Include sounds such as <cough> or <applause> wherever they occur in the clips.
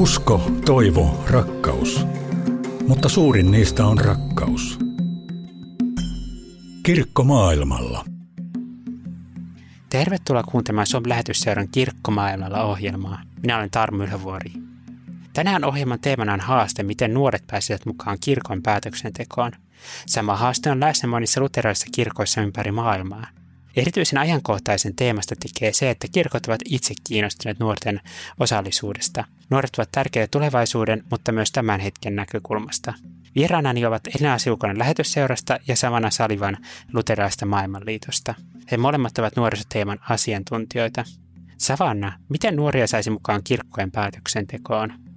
Usko, toivo, rakkaus. Mutta suurin niistä on rakkaus. Kirkko maailmalla. Tervetuloa kuuntelemaan Suomen lähetysseuran Kirkko maailmalla ohjelmaa. Minä olen Tarmo Ylhövuori. Tänään ohjelman teemana on haaste, miten nuoret pääsevät mukaan kirkon päätöksentekoon. Sama haaste on läsnä monissa luterilaisissa kirkoissa ympäri maailmaa. Erityisen ajankohtaisen teemasta tekee se, että kirkot ovat itse kiinnostuneet nuorten osallisuudesta. Nuoret ovat tärkeitä tulevaisuuden, mutta myös tämän hetken näkökulmasta. Vieraanani ovat Elina Siukonen lähetysseurasta ja Savana Salivan luterilaista maailmanliitosta. He molemmat ovat nuorisoteeman asiantuntijoita. Savanna, miten nuoria saisi mukaan kirkkojen päätöksentekoon?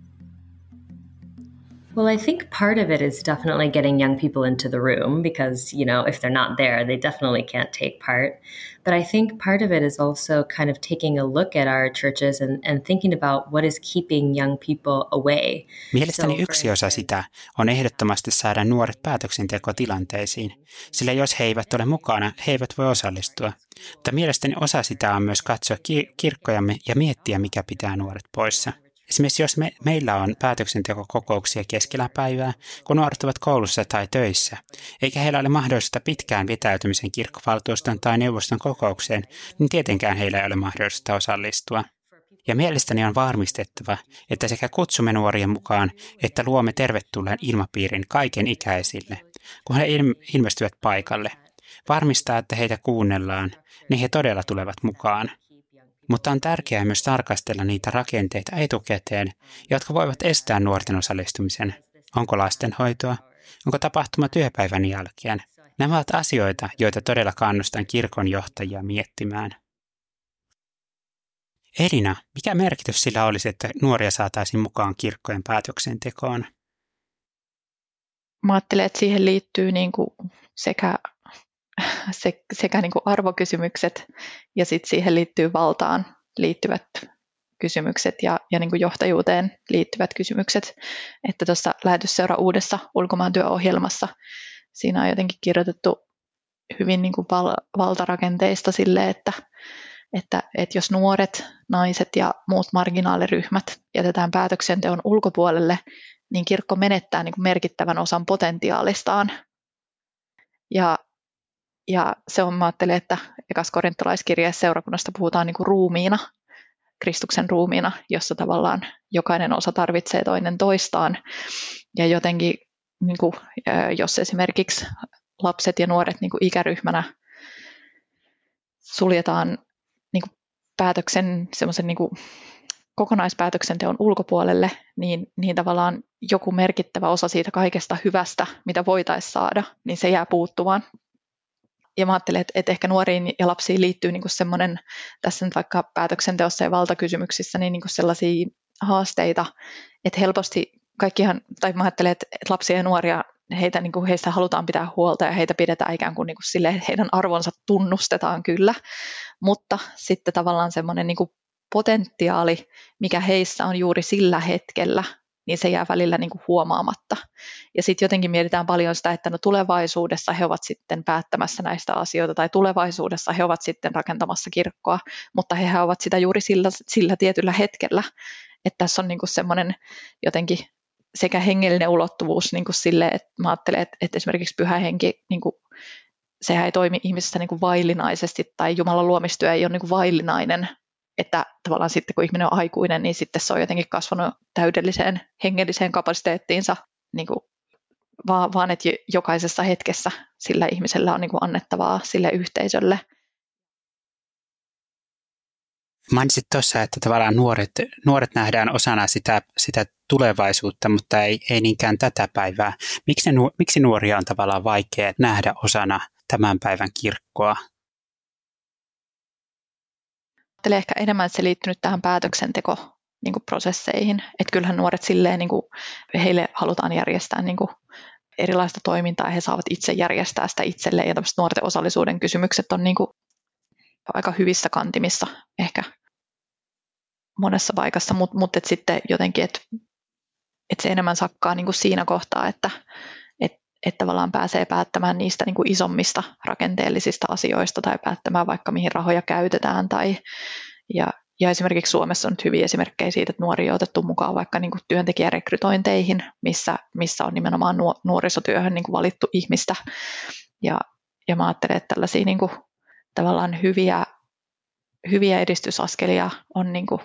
Well, I think part of it is definitely getting young people into the room because, you know, if they're not there, they definitely can't take part. But I think part of it is also kind of taking a look at our churches and, and thinking about what is keeping young people away. Mielestäni yksi osa sitä on ehdottomasti saada nuoret päätöksentekotilanteisiin, sillä jos he eivät ole mukana, he eivät voi osallistua. Mutta mielestäni osa sitä on myös katsoa kirkkojamme ja miettiä, mikä pitää nuoret poissa. Esimerkiksi jos me, meillä on päätöksentekokokouksia keskellä päivää, kun nuoret ovat koulussa tai töissä, eikä heillä ole mahdollista pitkään vetäytymisen kirkkovaltuuston tai neuvoston kokoukseen, niin tietenkään heillä ei ole mahdollista osallistua. Ja mielestäni on varmistettava, että sekä kutsumme nuorien mukaan, että luomme tervetulleen ilmapiirin kaiken ikäisille, kun he ilmestyvät paikalle. Varmistaa, että heitä kuunnellaan, niin he todella tulevat mukaan – mutta on tärkeää myös tarkastella niitä rakenteita etukäteen, jotka voivat estää nuorten osallistumisen. Onko lastenhoitoa? Onko tapahtuma työpäivän jälkeen? Nämä ovat asioita, joita todella kannustan kirkon johtajia miettimään. Elina, mikä merkitys sillä olisi, että nuoria saataisiin mukaan kirkkojen päätöksentekoon? Mä ajattelen, että siihen liittyy niin kuin sekä <laughs> se, sekä niin kuin arvokysymykset ja sitten siihen liittyy valtaan liittyvät kysymykset ja, ja niin kuin johtajuuteen liittyvät kysymykset. Että tuossa lähetysseura uudessa ulkomaantyöohjelmassa siinä on jotenkin kirjoitettu hyvin niin kuin val, valtarakenteista sille, että, että, että jos nuoret, naiset ja muut marginaaliryhmät jätetään päätöksenteon ulkopuolelle, niin kirkko menettää niin kuin merkittävän osan potentiaalistaan. Ja ja se on, mä ajattelen, että ekas korintolaiskirjeessä seurakunnasta puhutaan niin kuin ruumiina, Kristuksen ruumiina, jossa tavallaan jokainen osa tarvitsee toinen toistaan. Ja jotenkin, niin kuin, jos esimerkiksi lapset ja nuoret niin kuin ikäryhmänä suljetaan niin kuin päätöksen, semmoisen niin kokonaispäätöksenteon ulkopuolelle, niin, niin tavallaan joku merkittävä osa siitä kaikesta hyvästä, mitä voitaisiin saada, niin se jää puuttumaan ja mä ajattelen, että, että ehkä nuoriin ja lapsiin liittyy niin kuin semmoinen, tässä nyt vaikka päätöksenteossa ja valtakysymyksissä, niin, niin kuin sellaisia haasteita, että helposti kaikkihan, tai mä ajattelen, että, lapsia ja nuoria, heitä, niin kuin heistä halutaan pitää huolta ja heitä pidetään ikään kuin, niin kuin sille, heidän arvonsa tunnustetaan kyllä, mutta sitten tavallaan semmoinen niin kuin potentiaali, mikä heissä on juuri sillä hetkellä, niin se jää välillä niin kuin huomaamatta. Ja sitten jotenkin mietitään paljon sitä, että no tulevaisuudessa he ovat sitten päättämässä näistä asioita tai tulevaisuudessa he ovat sitten rakentamassa kirkkoa, mutta he ovat sitä juuri sillä, sillä tietyllä hetkellä. Että tässä on niin semmoinen jotenkin sekä hengellinen ulottuvuus niin kuin sille, että mä ajattelen, että, että esimerkiksi pyhä henki, niin kuin, sehän ei toimi ihmisessä niin kuin vaillinaisesti tai Jumalan luomistyö ei ole niin kuin vaillinainen, että tavallaan sitten kun ihminen on aikuinen, niin sitten se on jotenkin kasvanut täydelliseen hengelliseen kapasiteettiinsa, niin kuin, vaan, vaan että jokaisessa hetkessä sillä ihmisellä on niin kuin annettavaa sille yhteisölle. Mainitsit tuossa, että tavallaan nuoret, nuoret nähdään osana sitä, sitä tulevaisuutta, mutta ei, ei niinkään tätä päivää. Miksi, ne, miksi nuoria on tavallaan vaikea nähdä osana tämän päivän kirkkoa ajattelen ehkä enemmän, että se liittyy nyt tähän päätöksenteko niin prosesseihin. Että kyllähän nuoret silleen, niin kuin, heille halutaan järjestää niin kuin, erilaista toimintaa, he saavat itse järjestää sitä itselleen, ja tämmöiset nuorten osallisuuden kysymykset on niin kuin, aika hyvissä kantimissa ehkä monessa paikassa, mutta mut, sitten jotenkin, että et se enemmän sakkaa niin kuin siinä kohtaa, että että tavallaan pääsee päättämään niistä niin kuin isommista rakenteellisista asioista tai päättämään vaikka mihin rahoja käytetään tai ja, ja esimerkiksi Suomessa on nyt hyviä esimerkkejä siitä, että nuoria on otettu mukaan vaikka niin kuin työntekijärekrytointeihin, missä, missä on nimenomaan nuorisotyöhön niin kuin valittu ihmistä. Ja, ja mä ajattelen, että tällaisia niin kuin, tavallaan hyviä, hyviä edistysaskelia on niin kuin,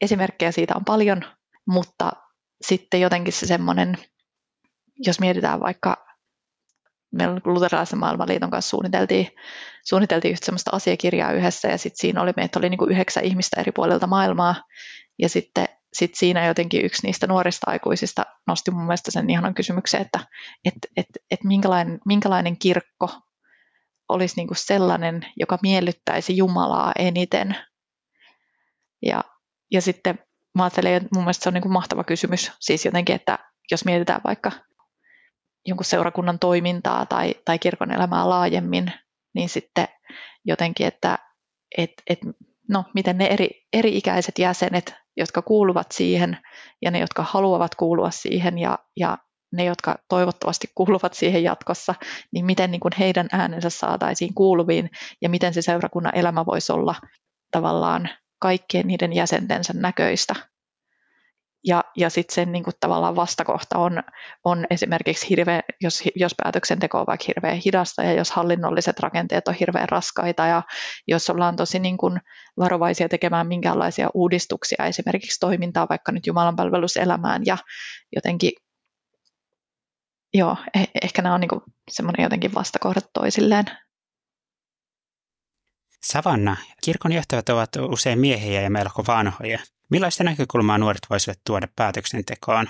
esimerkkejä siitä on paljon, mutta sitten jotenkin se semmoinen, jos mietitään vaikka meillä luterilaisen maailmanliiton kanssa suunniteltiin, suunniteltiin just semmoista asiakirjaa yhdessä ja sitten siinä oli, meitä oli niinku yhdeksän ihmistä eri puolilta maailmaa ja sitten sit siinä jotenkin yksi niistä nuorista aikuisista nosti mun mielestä sen ihanan kysymyksen, että et, et, et minkälainen, minkälainen kirkko olisi niinku sellainen, joka miellyttäisi Jumalaa eniten. Ja, ja sitten mä ajattelen, että mun mielestä se on niinku mahtava kysymys, siis jotenkin, että jos mietitään vaikka jonkun seurakunnan toimintaa tai, tai kirkon elämää laajemmin, niin sitten jotenkin, että et, et, no, miten ne eri, eri-ikäiset jäsenet, jotka kuuluvat siihen ja ne, jotka haluavat kuulua siihen ja, ja ne, jotka toivottavasti kuuluvat siihen jatkossa, niin miten niin kuin heidän äänensä saataisiin kuuluviin ja miten se seurakunnan elämä voisi olla tavallaan kaikkien niiden jäsentensä näköistä. Ja, ja sitten sen niin kuin tavallaan vastakohta on, on esimerkiksi hirveä, jos, jos päätöksenteko on vaikka hirveän hidasta ja jos hallinnolliset rakenteet on hirveän raskaita ja jos ollaan tosi niin kuin varovaisia tekemään minkäänlaisia uudistuksia, esimerkiksi toimintaa vaikka nyt Jumalan palveluselämään ja jotenkin, joo, eh, ehkä nämä on niin semmoinen jotenkin vastakohdat toisilleen. Savanna, kirkon johtajat ovat usein miehiä ja melko vanhoja. Millaista näkökulmaa nuoret voisivat tuoda päätöksentekoon?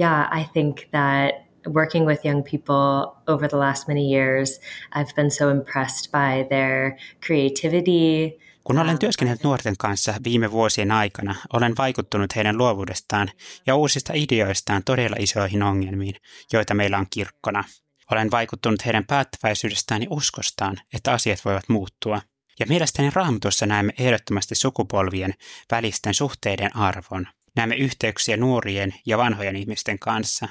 Yeah, I think that working with young people over the last many years, I've been so impressed by their creativity. Kun olen työskennellyt nuorten kanssa viime vuosien aikana, olen vaikuttunut heidän luovuudestaan ja uusista ideoistaan todella isoihin ongelmiin, joita meillä on kirkkona. Olen vaikuttunut heidän päättäväisyydestään ja uskostaan, että asiat voivat muuttua. Ja mielestäni raamatussa näemme ehdottomasti sukupolvien välisten suhteiden arvon. Näemme yhteyksiä nuorien ja vanhojen ihmisten kanssa.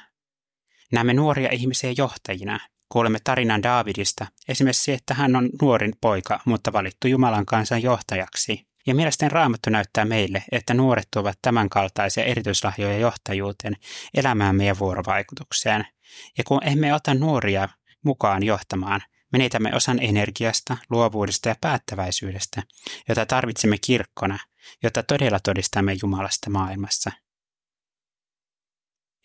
Näemme nuoria ihmisiä johtajina. Kuulemme tarinan Daavidista, esimerkiksi että hän on nuorin poika, mutta valittu Jumalan kansan johtajaksi. Ja mielestäni Raamattu näyttää meille, että nuoret tuovat tämänkaltaisia erityislahjoja johtajuuteen, elämäämme ja vuorovaikutukseen. Ja kun emme ota nuoria mukaan johtamaan, menetämme osan energiasta, luovuudesta ja päättäväisyydestä, jota tarvitsemme kirkkona, jotta todella todistamme Jumalasta maailmassa.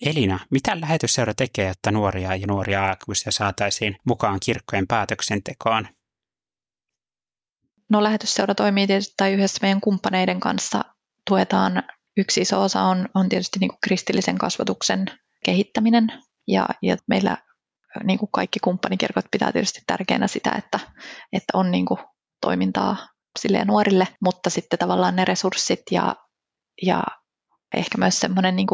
Elina, mitä lähetysseura tekee, jotta nuoria ja nuoria aikuisia saataisiin mukaan kirkkojen päätöksentekoon? No lähetysseura toimii tietysti tai yhdessä meidän kumppaneiden kanssa tuetaan. Yksi iso osa on, on tietysti niin kristillisen kasvatuksen kehittäminen ja, ja meillä niin kuin kaikki kumppanikirkot pitää tietysti tärkeänä sitä, että, että on niin kuin toimintaa sille nuorille, mutta sitten tavallaan ne resurssit ja, ja ehkä myös semmoinen niin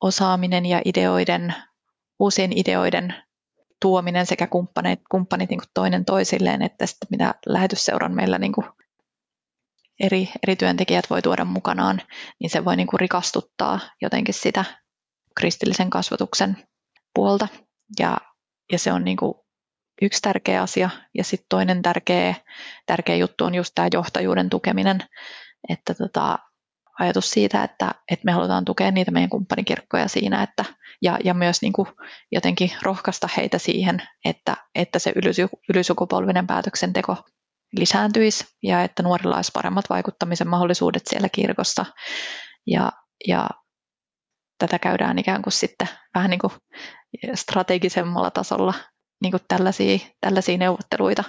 osaaminen ja ideoiden, uusien ideoiden tuominen sekä kumppanit, kumppanit niin toinen toisilleen, että sitten mitä lähetysseuran meillä niin eri, eri työntekijät voi tuoda mukanaan, niin se voi niin kuin rikastuttaa jotenkin sitä kristillisen kasvatuksen puolta. Ja, ja se on niin kuin yksi tärkeä asia. Ja sitten toinen tärkeä, tärkeä juttu on just tämä johtajuuden tukeminen. Että tota, ajatus siitä, että, että me halutaan tukea niitä meidän kumppanikirkkoja siinä, että, ja, ja myös niin kuin jotenkin rohkaista heitä siihen, että, että se ylisukupolvinen päätöksenteko lisääntyisi ja että nuorilla olisi paremmat vaikuttamisen mahdollisuudet siellä kirkossa. Ja, ja tätä käydään ikään kuin sitten vähän niin kuin strategisemmalla tasolla niin kuin tällaisia, tällaisia neuvotteluita.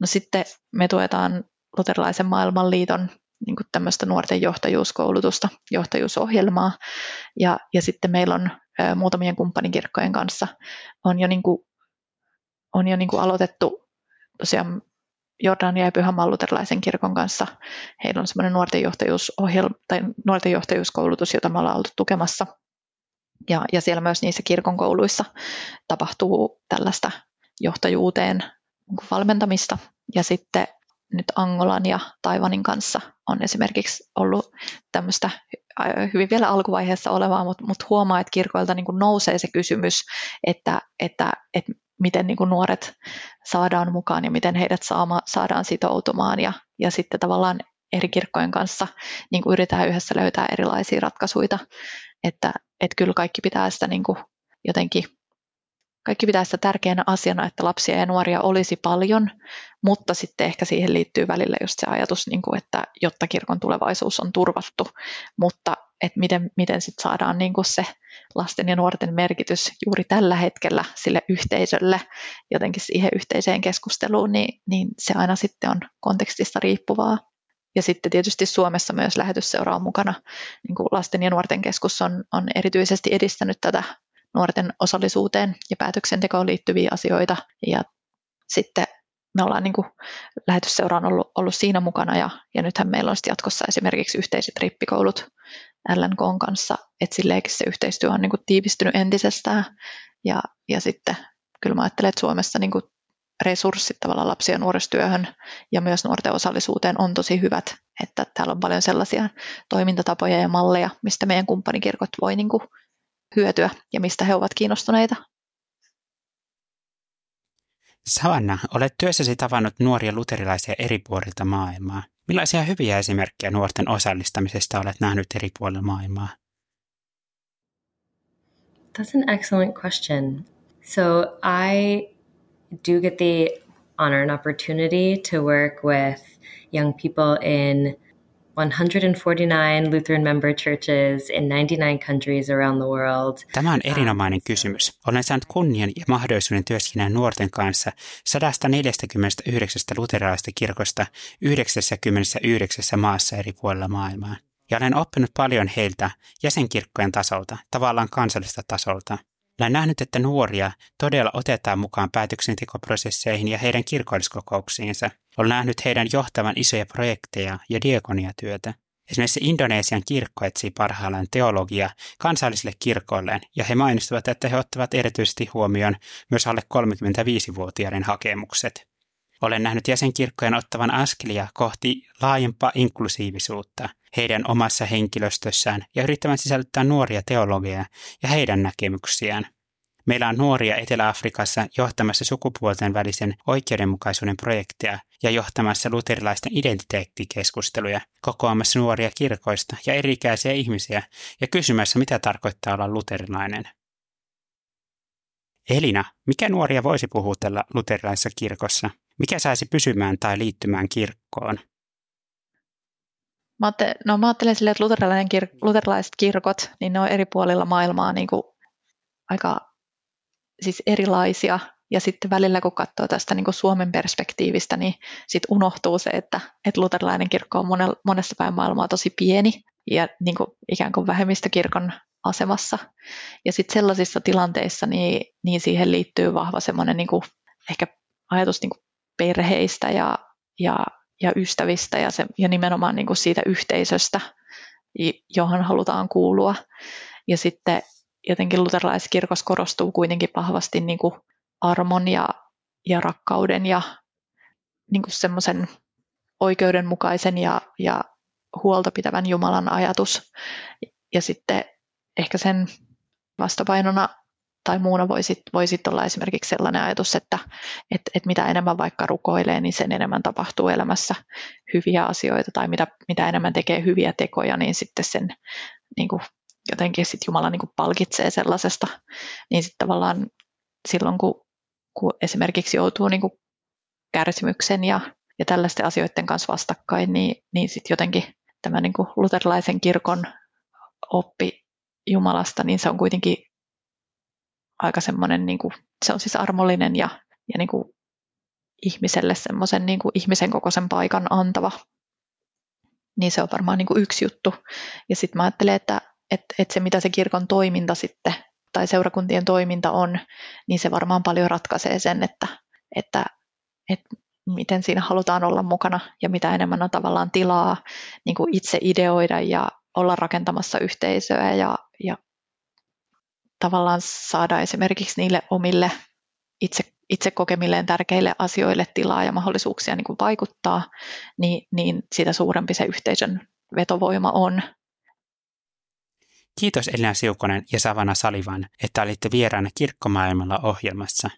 No sitten me tuetaan luterilaisen maailmanliiton niin kuin tämmöistä nuorten johtajuuskoulutusta, johtajuusohjelmaa. Ja, ja sitten meillä on muutamien kumppanikirkkojen kanssa on jo, niin kuin, on jo niin kuin aloitettu tosiaan Jordania ja Pyhän luterilaisen kirkon kanssa. Heillä on semmoinen nuorten, johtajuusohjelma, tai nuorten johtajuuskoulutus, jota me ollaan oltu tukemassa – ja, ja siellä myös niissä kirkon kouluissa tapahtuu tällaista johtajuuteen niin valmentamista. Ja sitten nyt Angolan ja Taivanin kanssa on esimerkiksi ollut tämmöistä hyvin vielä alkuvaiheessa olevaa, mutta, mutta huomaa, että kirkoilta niin nousee se kysymys, että, että, että miten niin nuoret saadaan mukaan ja miten heidät saama, saadaan sitoutumaan ja, ja sitten tavallaan eri kirkkojen kanssa niin kuin yritetään yhdessä löytää erilaisia ratkaisuja, että, että kyllä kaikki pitää sitä niin kuin jotenkin kaikki pitää sitä tärkeänä asiana, että lapsia ja nuoria olisi paljon, mutta sitten ehkä siihen liittyy välillä just se ajatus, niin kuin, että jotta kirkon tulevaisuus on turvattu, mutta että miten, miten sitten saadaan niin kuin se lasten ja nuorten merkitys juuri tällä hetkellä sille yhteisölle, jotenkin siihen yhteiseen keskusteluun, niin, niin se aina sitten on kontekstista riippuvaa. Ja sitten tietysti Suomessa myös lähetysseura on mukana. Niin kuin lasten ja nuorten keskus on, on erityisesti edistänyt tätä nuorten osallisuuteen ja päätöksentekoon liittyviä asioita. Ja sitten me ollaan niin kuin, lähetysseura on ollut, ollut siinä mukana ja, ja nythän meillä on jatkossa esimerkiksi yhteiset rippikoulut LNK kanssa, että silleenkin se yhteistyö on niin kuin, tiivistynyt entisestään ja, ja sitten kyllä mä ajattelen, että Suomessa niin kuin, resurssit tavallaan lapsi- ja nuorisotyöhön ja myös nuorten osallisuuteen on tosi hyvät, että täällä on paljon sellaisia toimintatapoja ja malleja, mistä meidän kumppanikirkot voi niin kuin, hyötyä ja mistä he ovat kiinnostuneita. Savanna, olet työssäsi tavannut nuoria luterilaisia eri puolilta maailmaa. Millaisia hyviä esimerkkejä nuorten osallistamisesta olet nähnyt eri puolilla maailmaa? That's an excellent question. So I do get the honor and opportunity to work with young people in 149 Lutheran member churches in 99 countries around the world. Tämä on erinomainen kysymys. Olen saanut kunnian ja mahdollisuuden työskennellä nuorten kanssa 149 luterilaista kirkosta 99 maassa eri puolilla maailmaa. Ja olen oppinut paljon heiltä jäsenkirkkojen tasolta, tavallaan kansallista tasolta. Olen nähnyt, että nuoria todella otetaan mukaan päätöksentekoprosesseihin ja heidän kirkolliskokouksiinsa. Olen nähnyt heidän johtavan isoja projekteja ja diakoniatyötä. Esimerkiksi Indonesian kirkko etsii parhaillaan teologia kansallisille kirkoilleen, ja he mainistuvat, että he ottavat erityisesti huomioon myös alle 35-vuotiaiden hakemukset. Olen nähnyt jäsenkirkkojen ottavan askelia kohti laajempaa inklusiivisuutta heidän omassa henkilöstössään ja yrittävän sisällyttää nuoria teologeja ja heidän näkemyksiään. Meillä on nuoria Etelä-Afrikassa johtamassa sukupuolten välisen oikeudenmukaisuuden projekteja ja johtamassa luterilaisten identiteettikeskusteluja, kokoamassa nuoria kirkoista ja erikäisiä ihmisiä ja kysymässä, mitä tarkoittaa olla luterilainen. Elina, mikä nuoria voisi puhutella luterilaisessa kirkossa? Mikä saisi pysymään tai liittymään kirkkoon? Mä ajattelen, no mä ajattelen sille, että luterilaiset kirkot, niin ne on eri puolilla maailmaa niin kuin aika siis erilaisia. Ja sitten välillä, kun katsoo tästä niin Suomen perspektiivistä, niin sitten unohtuu se, että, että luterilainen kirkko on monessa päin maailmaa tosi pieni ja niin kuin ikään kuin vähemmistökirkon asemassa. Ja sitten sellaisissa tilanteissa niin, niin siihen liittyy vahva semmoinen niin ehkä ajatus niin kuin perheistä ja, ja, ja ystävistä ja, se, ja nimenomaan niin kuin siitä yhteisöstä, johon halutaan kuulua. Ja sitten jotenkin luterilaiskirkossa korostuu kuitenkin vahvasti niin kuin armon ja, ja rakkauden ja niin kuin semmoisen oikeudenmukaisen ja, ja huolta pitävän Jumalan ajatus. Ja sitten ehkä sen vastapainona tai muuna voisi, voisi olla esimerkiksi sellainen ajatus, että, että, että mitä enemmän vaikka rukoilee, niin sen enemmän tapahtuu elämässä hyviä asioita, tai mitä, mitä enemmän tekee hyviä tekoja, niin sitten sen niin kuin, jotenkin sit Jumala niin kuin palkitsee sellaisesta, niin sitten tavallaan silloin, kun, kun esimerkiksi joutuu niin kuin kärsimyksen ja, ja tällaisten asioiden kanssa vastakkain, niin, niin sitten jotenkin tämä niin kuin luterilaisen kirkon oppi Jumalasta, niin se on kuitenkin aika semmoinen, niin kuin, se on siis armollinen ja, ja niin kuin ihmiselle semmoisen niin kuin ihmisen kokoisen paikan antava. Niin se on varmaan niin kuin yksi juttu. Ja sitten mä ajattelen, että, että, että se mitä se kirkon toiminta sitten tai seurakuntien toiminta on, niin se varmaan paljon ratkaisee sen, että, että, että miten siinä halutaan olla mukana ja mitä enemmän on tavallaan tilaa niin kuin itse ideoida ja olla rakentamassa yhteisöä ja, ja tavallaan saada esimerkiksi niille omille itse, itse kokemilleen tärkeille asioille tilaa ja mahdollisuuksia niin kuin vaikuttaa, niin, niin sitä suurempi se yhteisön vetovoima on. Kiitos Elina Siukonen ja Savana Salivan, että olitte vieraana Kirkkomaailmalla ohjelmassa.